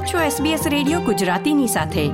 આપ છો SBS radio ગુજરાતીની સાથે.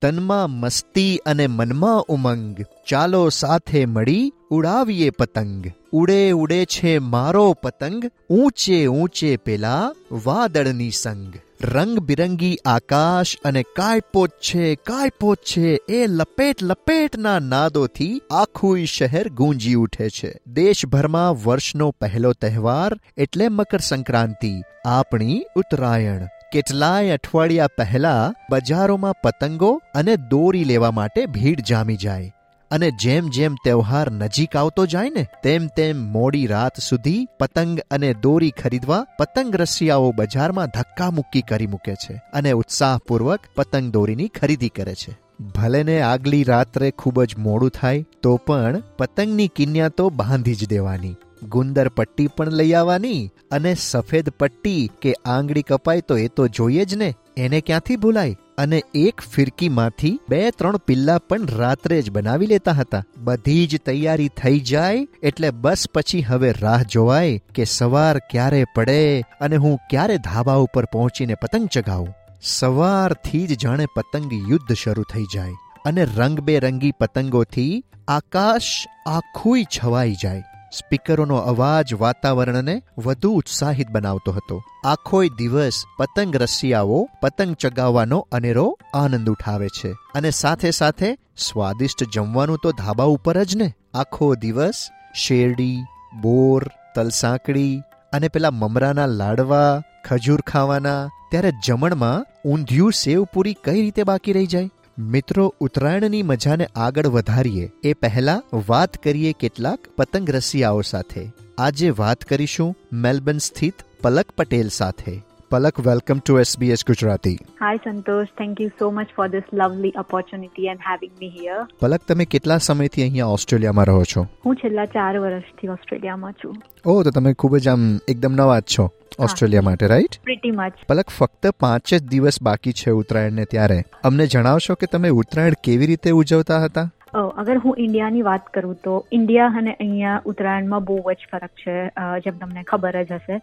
તનમાં મસ્તી અને મનમાં ઉમંગ. ચાલો સાથે મળી ઉડાવીએ પતંગ. ઉડે ઉડે છે મારો પતંગ. ઊંચે ઊંચે પેલા વાદળની સંગ. રંગબિરંગી આકાશ અને કાયપોત છે કાયપોત છે, એ લપેટ લપેટના નાદોથી આખું શહેર ગુંજી ઉઠે છે. દેશભરમાં વર્ષનો પહેલો તહેવાર એટલે મકર સંક્રાંતિ આપણી ઉત્તરાયણ. કેટલાય અઠવાડિયા પહેલા બજારોમાં પતંગો અને દોરી લેવા માટે ભીડ જામી જાય. અને જેમ જેમ તહેવાર નજીક આવતો જાય ને, તેમ તેમ મોડી રાત સુધી પતંગ અને દોરી ખરીદવા પતંગ રસિયાઓ બજારમાં ધક્કા મુક્કી કરી મૂકે છે અને ઉત્સાહપૂર્વક પતંગ દોરીની ખરીદી કરે છે. ભલે ને આગલી રાત્રે ખૂબ જ મોડું થાય, તો પણ પતંગની કિન્યા તો બાંધી જ દેવાની. ગુંદર પટ્ટી પણ લઈ આવવાની અને સફેદ પટ્ટી કે આંગળી કપાય તો એ તો જોઈએ જ ને. એને ક્યાંથી ભૂલાય? અને એક ફિરકીમાંથી બે ત્રણ પિલ્લા પણ રાત્રે જ બનાવી લેતા હતા. બધી જ તૈયારી થઈ જાય એટલે બસ પછી હવે રાહ જોવાય કે સવાર ક્યારે પડે અને હું ક્યારે ધાબા ઉપર પહોંચીને પતંગ ચગાવું. સવારથી જ જાણે પતંગ યુદ્ધ શરૂ થઈ જાય અને રંગબેરંગી પતંગોથી આકાશ આખું છવાઈ જાય. સ્પીકરોનો અવાજ વાતાવરણને વધુ ઉત્સાહિત બનાવતો હતો. આખોય દિવસ પતંગ રસિયાઓ, પતંગ ચગાવવાનો અનેરો આનંદ ઉઠાવે છે. અને સાથે સાથે સ્વાદિષ્ટ જમવાનું તો ધાબા ઉપર જ ને. આખો દિવસ શેરડી, બોર, તલસાંકડી અને પેલા મમરાના લાડવા, ખજૂર ખાવાના, ત્યારે જમણમાં ઊંધિયું સેવપુરી કઈ રીતે બાકી રહી જાય? મિત્રો, ઉત્તરાયણની મજાને આગળ વધારીએ, એ પહેલા વાત કરીએ કેટલાક પતંગ રસિયાઓ સાથે. આજે વાત કરીશું મેલબર્ન સ્થિત પલક પટેલ સાથે. Palak welcome to SBS Gujarati Hi Santosh, thank you so much for this lovely opportunity and having me here. Palak તમે કેટલા સમયથી અહીંયા ઓસ્ટ્રેલિયામાં રહો છો? હું છેલ્લા ચાર વર્ષથી ઓસ્ટ્રેલિયામાં છું. ઓ તો તમે ખૂબ જ આમ એકદમ નવા જ છો ઓસ્ટ્રેલિયા માટે રાઈટ પ્રીટી મચ પલક ફક્ત પાંચ જ દિવસ બાકી છે ઉત્તરાયણને ત્યારે. અમને જણાવશો કે તમે ઉત્તરાયણ કેવી રીતે ઉજવતા હતા? અગર હું ઇન્ડિયાની વાત કરું તો ઇન્ડિયા અને અહીંયા ઉત્તરાયણમાં બહુ જ ફરક છે જેમ તમને ખબર જ હશે.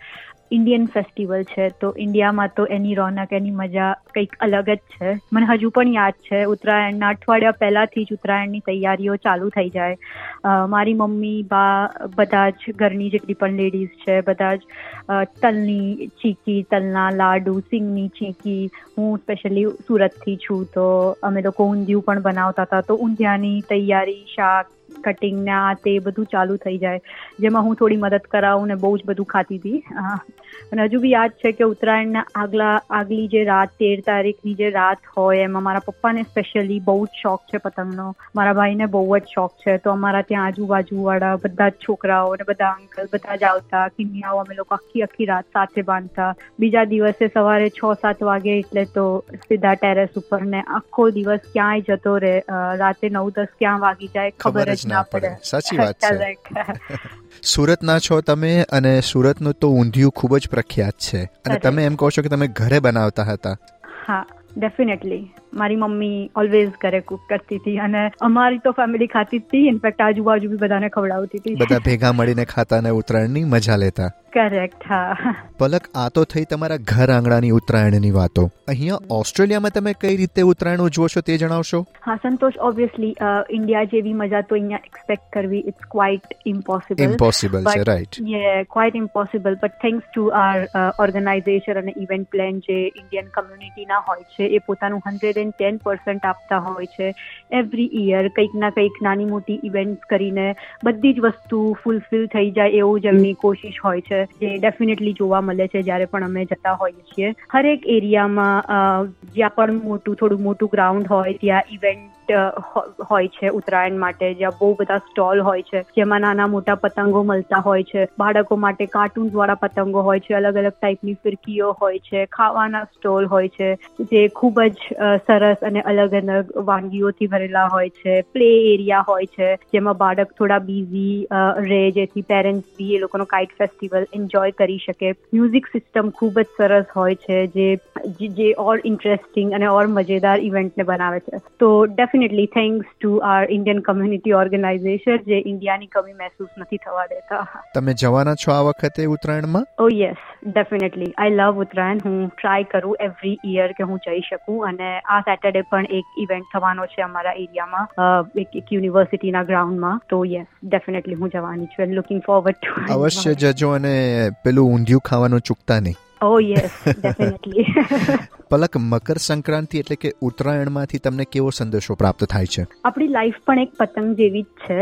ઇન્ડિયન ફેસ્ટિવલ છે, તો ઇન્ડિયામાં તો એની રોનક, એની મજા કંઈક અલગ જ છે. મને હજુ પણ યાદ છે, ઉત્તરાયણના અઠવાડિયા પહેલાંથી જ ઉત્તરાયણની તૈયારીઓ ચાલુ થઈ જાય. મારી મમ્મી, બા બધા જ ઘરની જેટલી પણ લેડીઝ છે, બધા જ તલની ચીકી, તલના લાડુ, સિંગની ચીકી. હું સ્પેશિયલી સુરતથી છું, તો અમે લોકો ઊંધિયું પણ બનાવતા હતા. તો ઊંધિયાની તૈયારી શાક કટિંગ ને આ તે બધું ચાલુ થઈ જાય. જેમાં હું થોડી મદદ કરાવું ને બહુ જ બધું ખાતી હતી. અને હજુ બી યાદ છે કે ઉત્તરાયણના આગલા, આગલી જે રાત, તેર તારીખની જે રાત હોય, એમાં મારા પપ્પાને સ્પેશિયલી બહુ જ શોખ છે પતંગનો. મારા ભાઈને બહુ જ શોખ છે. તો અમારા ત્યાં આજુબાજુવાળા બધા જ છોકરાઓ અને બધા અંકલ બધા જ આવતા. કિન્યાઓ અમે લોકો આખી આખી રાત સાથે બાંધતા. બીજા દિવસે સવારે છ, સાત વાગે એટલે તો સીધા ટેરેસ ઉપર ને આખો દિવસ ક્યાંય જતો રહે. રાતે નવ, દસ ક્યાં વાગી જાય ખબર જ ના પડે સાચી વાત છે. સુરતના છો તમે અને સુરતનું તો ઊંધિયું ખૂબ જ પ્રખ્યાત છે. અને તમે એમ કહો છો કે તમે ઘરે બનાવતા હતા. હા ડેફિનેટલી મારી મમ્મી ઓલવેઝ ઘરે કુક કરતી હતી અને અમારી તો ફેમિલી ખાતી જ હતી. ઇનફેક્ટ આજુબાજુ બી બધાને ખવડાવતી હતી. બધા ભેગા મળીને ખાતા અને ઉત્તરાયણની મજા લેતા. કરેક્ટ હા. પલક આ તો થઈ તમારા ઘર આંગણાની ઉત્તરાયણની વાતો. અહીંયા ઓસ્ટ્રેલિયામાં તમે કઈ રીતે ઉત્તરાયણ ઉજવો છો તે જણાવશો? હા સંતોષ ઓબ્વિયસલી ઇન્ડિયા જેવી મજા તો અહીંયા એક્સપેક્ટ કરવી ઇટ્સ ક્વાઇટ ઇમ્પોસિબલ ઇમ્પોસિબલ છે right yeah quite impossible but thanks to our organisation અને ઇવેન્ટ પ્લાન જે ઇન્ડિયન કમ્યુનિટીના હોય છે એ પોતાનું હંડ્રેડ એન્ડ ટેન પર્સન્ટ આપતા હોય છે. એવરી યર કંઈક ના કંઈક નાની મોટી ઇવેન્ટ કરીને બધી જ વસ્તુ ફૂલફિલ થઈ જાય એવું જ એમની કોશિશ હોય છે. જે ડેફિનેટલી જોવા મળે છે જ્યારે પણ અમે જતા હોઈએ છીએ. હરેક એરિયામાં જ્યાં પણ મોટું, થોડું મોટું ગ્રાઉન્ડ હોય, ત્યાં ઇવેન્ટ હોય છે ઉત્તરાયણ માટે, જ્યાં બહુ બધા સ્ટોલ હોય છે, જેમાં નાના મોટા પતંગો મળતા હોય છે, બાળકો માટે કાર્ટૂન્સ વાળા પતંગો હોય છે, અલગ અલગ ટાઈપની ફિરકીઓ હોય છે, ખાવાના સ્ટોલ હોય છે, જે ખૂબ જ સરસ અને અલગ અલગ વાનગીઓથી ભરેલા હોય છે પ્લે એરિયા હોય છે, જેમાં બાળક થોડા બિઝી રહે, જેથી પેરેન્ટ્સ બી એ લોકોનો કાઇટ ફેસ્ટિવલ એન્જોય કરી શકે. મ્યુઝિક સિસ્ટમ ખૂબ જ સરસ હોય છે જે જે- ઓર ઇન્ટરેસ્ટિંગ અને ઓર મજેદાર ઇવેન્ટને બનાવે છે. તો definitely thanks to our Indian community organisation જે ઇન્ડિયાની કમી મહેસૂસ નથી થવા દેતા. તમે જવાના છો આ વખતે ઉત્તરાયણમાં? ઓ yes definitely I love Uttarayan. હું ટ્રાય કરું એવરી યર કે હું જઈ શકું. અને આ સેટરડે પણ એક ઇવેન્ટ થવાનો છે અમારા એરિયામાં એક યુનિવર્સિટીના ગ્રાઉન્ડમાં તો યસ ડેફિનેટલી હું જવાની છું લુકિંગ ફોરવર્ડ ટુ અવશ્ય જજો અને પેલું ઊંધિયું ખાવાનું ચૂકતા નહીં. Oh yes definitely Palak Makar Sankranti એટલે કે ઉત્તરાયણમાંથી તમને કેવો સંદેશો પ્રાપ્ત થાય છે? આપણી લાઈફ પણ એક પતંગ જેવી જ છે.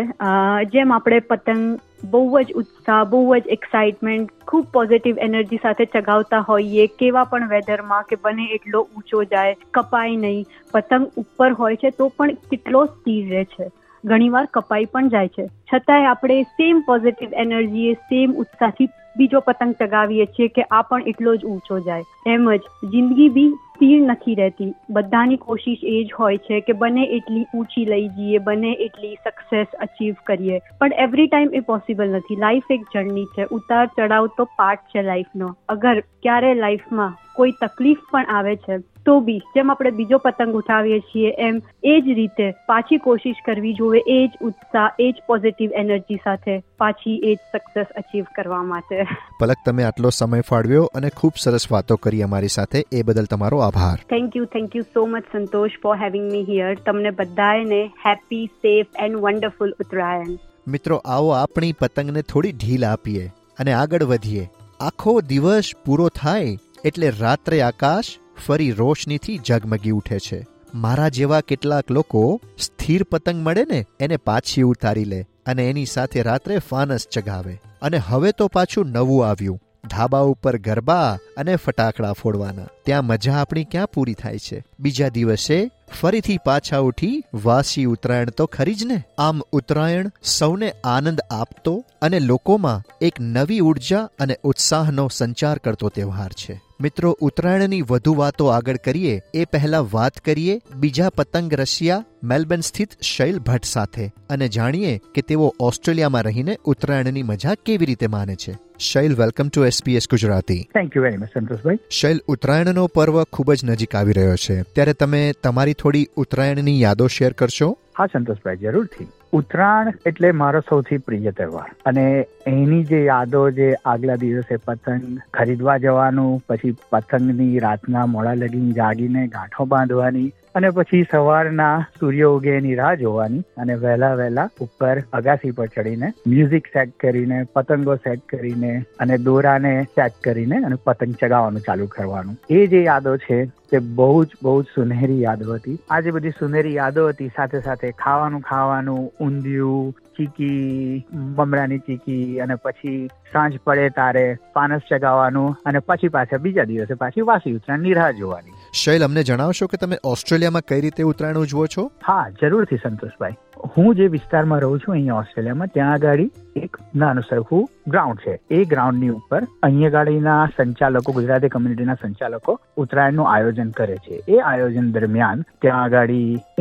જેમ આપણે પતંગ બહુ જ ઉત્સાહ બહુ જ એક્સાઇટમેન્ટ ખૂબ પોઝિટિવ એનર્જી સાથે ચગાવતા હોઈએ કેવા પણ વેધરમાં કે બને એટલો ઊંચો જાય કપાય નહીં પતંગ ઉપર હોય છે તો પણ કેટલો સ્થિર રહે છે. ઘણીવાર કપાઈ પણ જાય છે. છતાંય આપણે સેમ પોઝિટિવ એનર્જી સેમ ઉત્સાહથી બીજો પતંગ ચગાવીએ છીએ કે આ પણ એટલો જ ઊંચો જાય. એમ જ જિંદગી બી સ્થિર નથી રહેતી. બધાની કોશિશ એ જ હોય છે કે બને એટલી ઊંચી લઈ જઈએ, બને એટલી સક્સેસ અચીવ કરીએ. પણ એવરી ટાઈમ એ પોસિબલ નથી. લાઈફ એક જર્ની છે. ઉતાર ચડાવ તો પાર્ટ છે લાઈફનો અગર ક્યારે લાઈફમાં કોઈ તકલીફ પણ આવે છે, તો બી. જેમ આપણે બીજો પતંગ ઉઠાવીએ છીએ, એમ એ જ રીતે પાછી કોશિશ કરવી જોઈએ એ જ ઉત્સાહ, એ જ પોઝિટિવ એનર્જી સાથે પાછી એ જ સક્સેસ અચીવ કરવા માટે. પલક, તમે આટલો સમય ફાળવ્યો અને ખૂબ સરસ વાતો કરી અમારી સાથે. એ બદલ તમારો આભાર. Thank you thank you so much Santosh for having me here તમને બધાને happy safe and wonderful Uttarayan. મિત્રો આવો આપણી પતંગને થોડી ઢીલ આપીએ અને આગળ વધીએ. આખો દિવસ પૂરો થાય એટલે રાત્રે આકાશ ફરી રોશનીથી ઝગમગી ઉઠે છે. મારા જેવા કેટલાક લોકો સ્થિર પતંગ મળે ને એને પાછી ઉતારી લે અને એની સાથે રાત્રે ફાનસ ચગાવે. અને હવે તો પાછું નવું આવ્યું. ધાબા ઉપર ગરબા અને ફટાકડા ફોડવાના. ત્યાં મજા આપણી ક્યાં પૂરી થાય છે? બીજા દિવસે ફરીથી પાછા ઉઠી વાસી ઉત્તરાયણ તો ખરી જ ને? આમ ઉત્તરાયણ સૌને આનંદ આપતો અને લોકોમાં એક નવી ઊર્જા અને ઉત્સાહનો સંચાર કરતો તહેવાર છે. મિત્રો ઉત્તરાયણની વધુ વાતો આગળ કરીએ. એ પહેલા વાત કરીએ બીજા પતંગ રશિયા મેલબર્ન સ્થિત શૈલ ભટ્ટ સાથે અને જાણીએ કે તેઓ ઓસ્ટ્રેલિયામાં રહીને ઉત્તરાયણની મજા કેવી રીતે માને છે. Shail welcome to SBS Gujarati. Thank you very much સંતોષભાઈ. શૈલ ઉત્તરાયણનો પર્વ ખૂબ જ નજીક આવી રહ્યો છે. ત્યારે તમે તમારી થોડી ઉત્તરાયણની યાદો શેર કરશો? હા સંતોષભાઈ જરૂરથી. ઉત્તરાયણ એટલે મારો સૌથી પ્રિય તહેવાર. અને એની જે યાદો જે આગલા દિવસે પતંગ ખરીદવા જવાનું, પછી પતંગની રાતના મોડા લગીને જાગીને ગાંઠો બાંધવાની અને પછી સવારના સૂર્ય ઉગે એની રાહ જોવાની અને વહેલા વહેલા ઉપર અગાસી પર ચડીને મ્યુઝિક સેટ કરીને, પતંગો સેટ કરીને અને દોરાને સેટ કરીને અને પતંગ ચગાવવાનું ચાલુ કરવાનું. એ જે યાદો છે તે બહુ જ બહુ જ સુનહેરી યાદો હતી. આ જે બધી સુનહેરી યાદો હતી, સાથે સાથે ખાવાનું ખાવાનું, ઊંધિયું, ચીકી બમરાની ચીકી અને પછી સાંજ પડે તારે પાનસ ચગાવવાનું અને પછી પાછા બીજા દિવસે પાછી વાસી ઉત્તરાયણની રાહ જોવાની. શૈલ, અમને જણાવશો કે તમે ઓસ્ટ્રેલિયામાં કઈ રીતે ઉત્તરાયણ ઉજવો છો? હા, જરૂરથી, સંતોષભાઈ. હું જે વિસ્તારમાં રહું છું, અહીંયા ઓસ્ટ્રેલિયામાં, ત્યાં આગળ એક નાનું સરખું ગ્રાઉન્ડ છે. એ ગ્રાઉન્ડની ઉપર અહીંયા ગાડીના સંચાલકો, ગુજરાતી કમ્યુનિટીના સંચાલકો ઉત્તરાયણનું આયોજન કરે છે. એ આયોજન દરમિયાન ત્યાં આગળ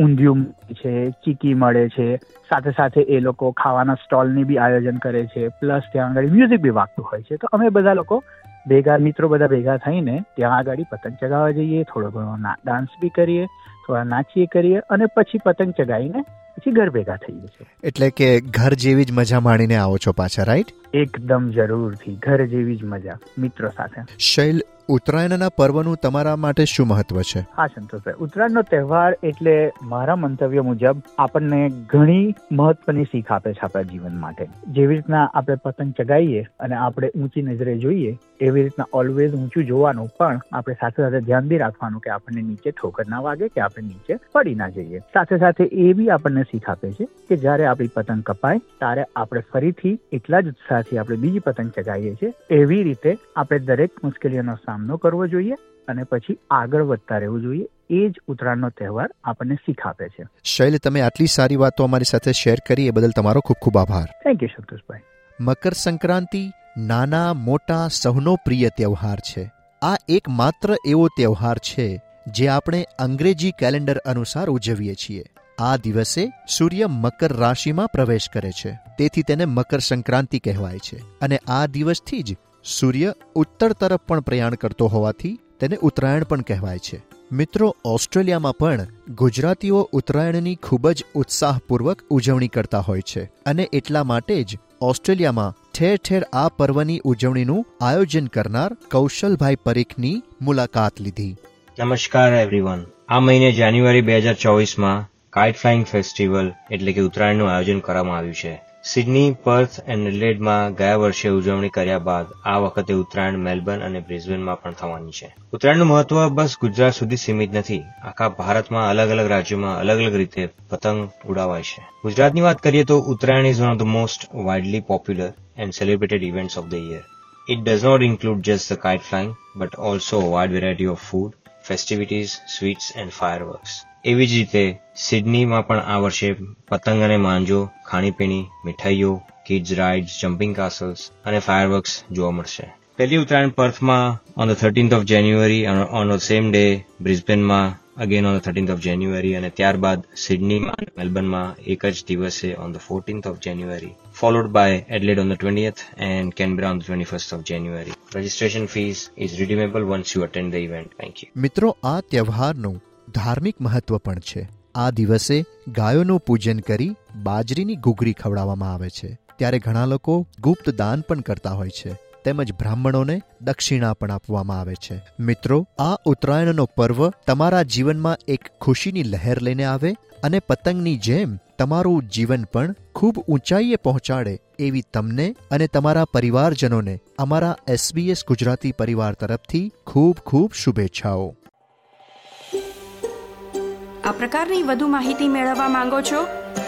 ઊંધિયું છે, ચીકી મળે છે, સાથે સાથે એ લોકો ખાવાના સ્ટોલની બી આયોજન કરે છે, પ્લસ ત્યાં આગળ મ્યુઝિક બી વાગતું હોય છે. તો અમે બધા લોકો ભેગા મિત્રો બધા ભેગા થઈને ત્યાં આગળ પતંગ ચગાવવા જઈએ, થોડો ઘણો ડાન્સ બી કરીએ, થોડા નાચીએ કરીએ અને પછી પતંગ ચગાવીને પછી ઘર ભેગા થઈએ છીએ એટલે કે ઘર જેવી જ મજા માણીને આવો છો પાછા રાઈટ એકદમ જરૂરથી ઘર જેવી જ મજા મિત્રો સાથે. શૈલ ઉત્તરાયણના પર્વનું તમારા માટે શું મહત્વ છે? હા સંતોષભાઈ ઉત્તરાયણનો તહેવાર એટલે મારા મંતવ્ય મુજબ આપણને ઘણી મહત્વની શીખ આપે છે આપણા જીવન માટે. જેવી રીતના આપણે પતંગ ચગાવીએ અને આપણે ઊંચી નજરે જોઈએ એવી રીતના ઓલવેઝ ઊંચું જોવાનું પણ આપણે સાથે સાથે ધ્યાન બી રાખવાનું કે આપણને નીચે ઠોકર ના વાગે કે આપણે નીચે પડી ના જઈએ. સાથે સાથે એ બી આપણને શીખ આપે છે કે જ્યારે આપણી પતંગ કપાય ત્યારે આપણે ફરીથી એટલા જ ઉત્સાહથી આપણે બીજી પતંગ ચગાવીએ છીએ. એવી રીતે આપણે દરેક મુશ્કેલીઓનો સામનો કરવો જોઈએ અને પછી આગળ વધતા રહેવું જોઈએ. એ જ ઉત્તરાયણનો તહેવાર આપણને શીખ આપે છે. શૈલ તમે આટલી સારી વાતો અમારી સાથે શેર કરી એ બદલ તમારો ખૂબ ખૂબ આભાર. થેન્ક યુ સંતોષભાઈ. મકર સંક્રાંતિ નાના મોટા સૌનો પ્રિય તહેવાર છે. આ એક માત્ર એવો તહેવાર છે જે આપણે અંગ્રેજી કેલેન્ડર અનુસાર ઉજવીએ છીએ. આ દિવસે સૂર્ય મકર રાશિમાં પ્રવેશ કરે છે. તેથી તેને મકર સંક્રાંતિ કહેવાય છે. અને આ દિવસથી જ સૂર્ય ઉત્તર તરફ પણ પ્રયાણ કરતો હોવાથી તેને ઉત્તરાયણ પણ કહેવાય છે. મિત્રો, ઓસ્ટ્રેલિયામાં પણ ગુજરાતીઓ ઉત્તરાયણની ખૂબ જ ઉત્સાહપૂર્વક ઉજવણી કરતા હોય છે. અને એટલા માટે જ ઓસ્ટ્રેલિયામાં ઠેર ઠેર આ પર્વની ઉજવણીનું આયોજન કરનાર કૌશલભાઈ પરીખની મુલાકાત લીધી. નમસ્કાર એવરીવન આ મહિને જાન્યુઆરી બે હજાર ચોવીસમાં કાઇટ ફ્લાઇંગ ફેસ્ટિવલ એટલે કે ઉત્તરાયણનું આયોજન કરવામાં આવ્યું છે. સિડની પર્થ એન્ડ એડલેડમાં ગયા વર્ષે ઉજવણી કર્યા બાદ આ વખતે ઉત્તરાયણ મેલબર્ન અને બ્રિસ્બેનમાં પણ થવાની છે. ઉત્તરાયણનું મહત્વ બસ ગુજરાત સુધી સીમિત નથી. આખા ભારતમાં અલગ અલગ રાજ્યોમાં અલગ અલગ રીતે પતંગ ઉડાવાય છે. ગુજરાતની વાત કરીએ તો Uttarayan is one of the most widely popular and celebrated events of the year it does not include just the kite flying but also wide variety of of food, sweets and fireworks. એવી જ રીતે સિડનીમાં પણ આ વર્ષે પતંગ અને માંજો ખાણીપીણી મીઠાઈઓ કિડ્સ રાઇડ્સ જમ્પિંગ કાસલ્સ અને ફાયરવર્ક્સ જોવા મળશે પહેલી Uttarayan પર્થમાં on the thirteenth of January on the same day બ્રિસ્બેનમાં again on the thirteenth of January અને ત્યારબાદ સિડનીમાં અને મેલબર્નમાં એક જ દિવસે on the fourteenth of January followed by Adelaide on the 20th and Canberra on the 21st of January. Registration fees is redeemable once you attend the event. Thank you. મિત્રો, આ તહેવારનું ધાર્મિક મહત્વ પણ છે આ દિવસે ગાયોનું પૂજન કરી બાજરીની ઘૂઘરી ખવડાવવામાં આવે છે ત્યારે ઘણા લોકો ગુપ્ત દાન પણ કરતા હોય છે તેમજ બ્રાહ્મણોને દક્ષિણા પણ આપવામાં આવે છે. મિત્રો, આ ઉત્તરાયણનો પર્વ તમારા જીવનમાં એક ખુશીની લહેર લઈને આવે અને પતંગની જેમ તમારું જીવન પણ ખૂબ ઊંચાઈએ પહોંચાડે એવી તમને અને તમારા પરિવારજનોને અમારા એસબીએસ ગુજરાતી પરિવાર તરફથી ખૂબ ખૂબ શુભેચ્છાઓ. આ પ્રકારની વધુ માહિતી મેળવવા માંગો છો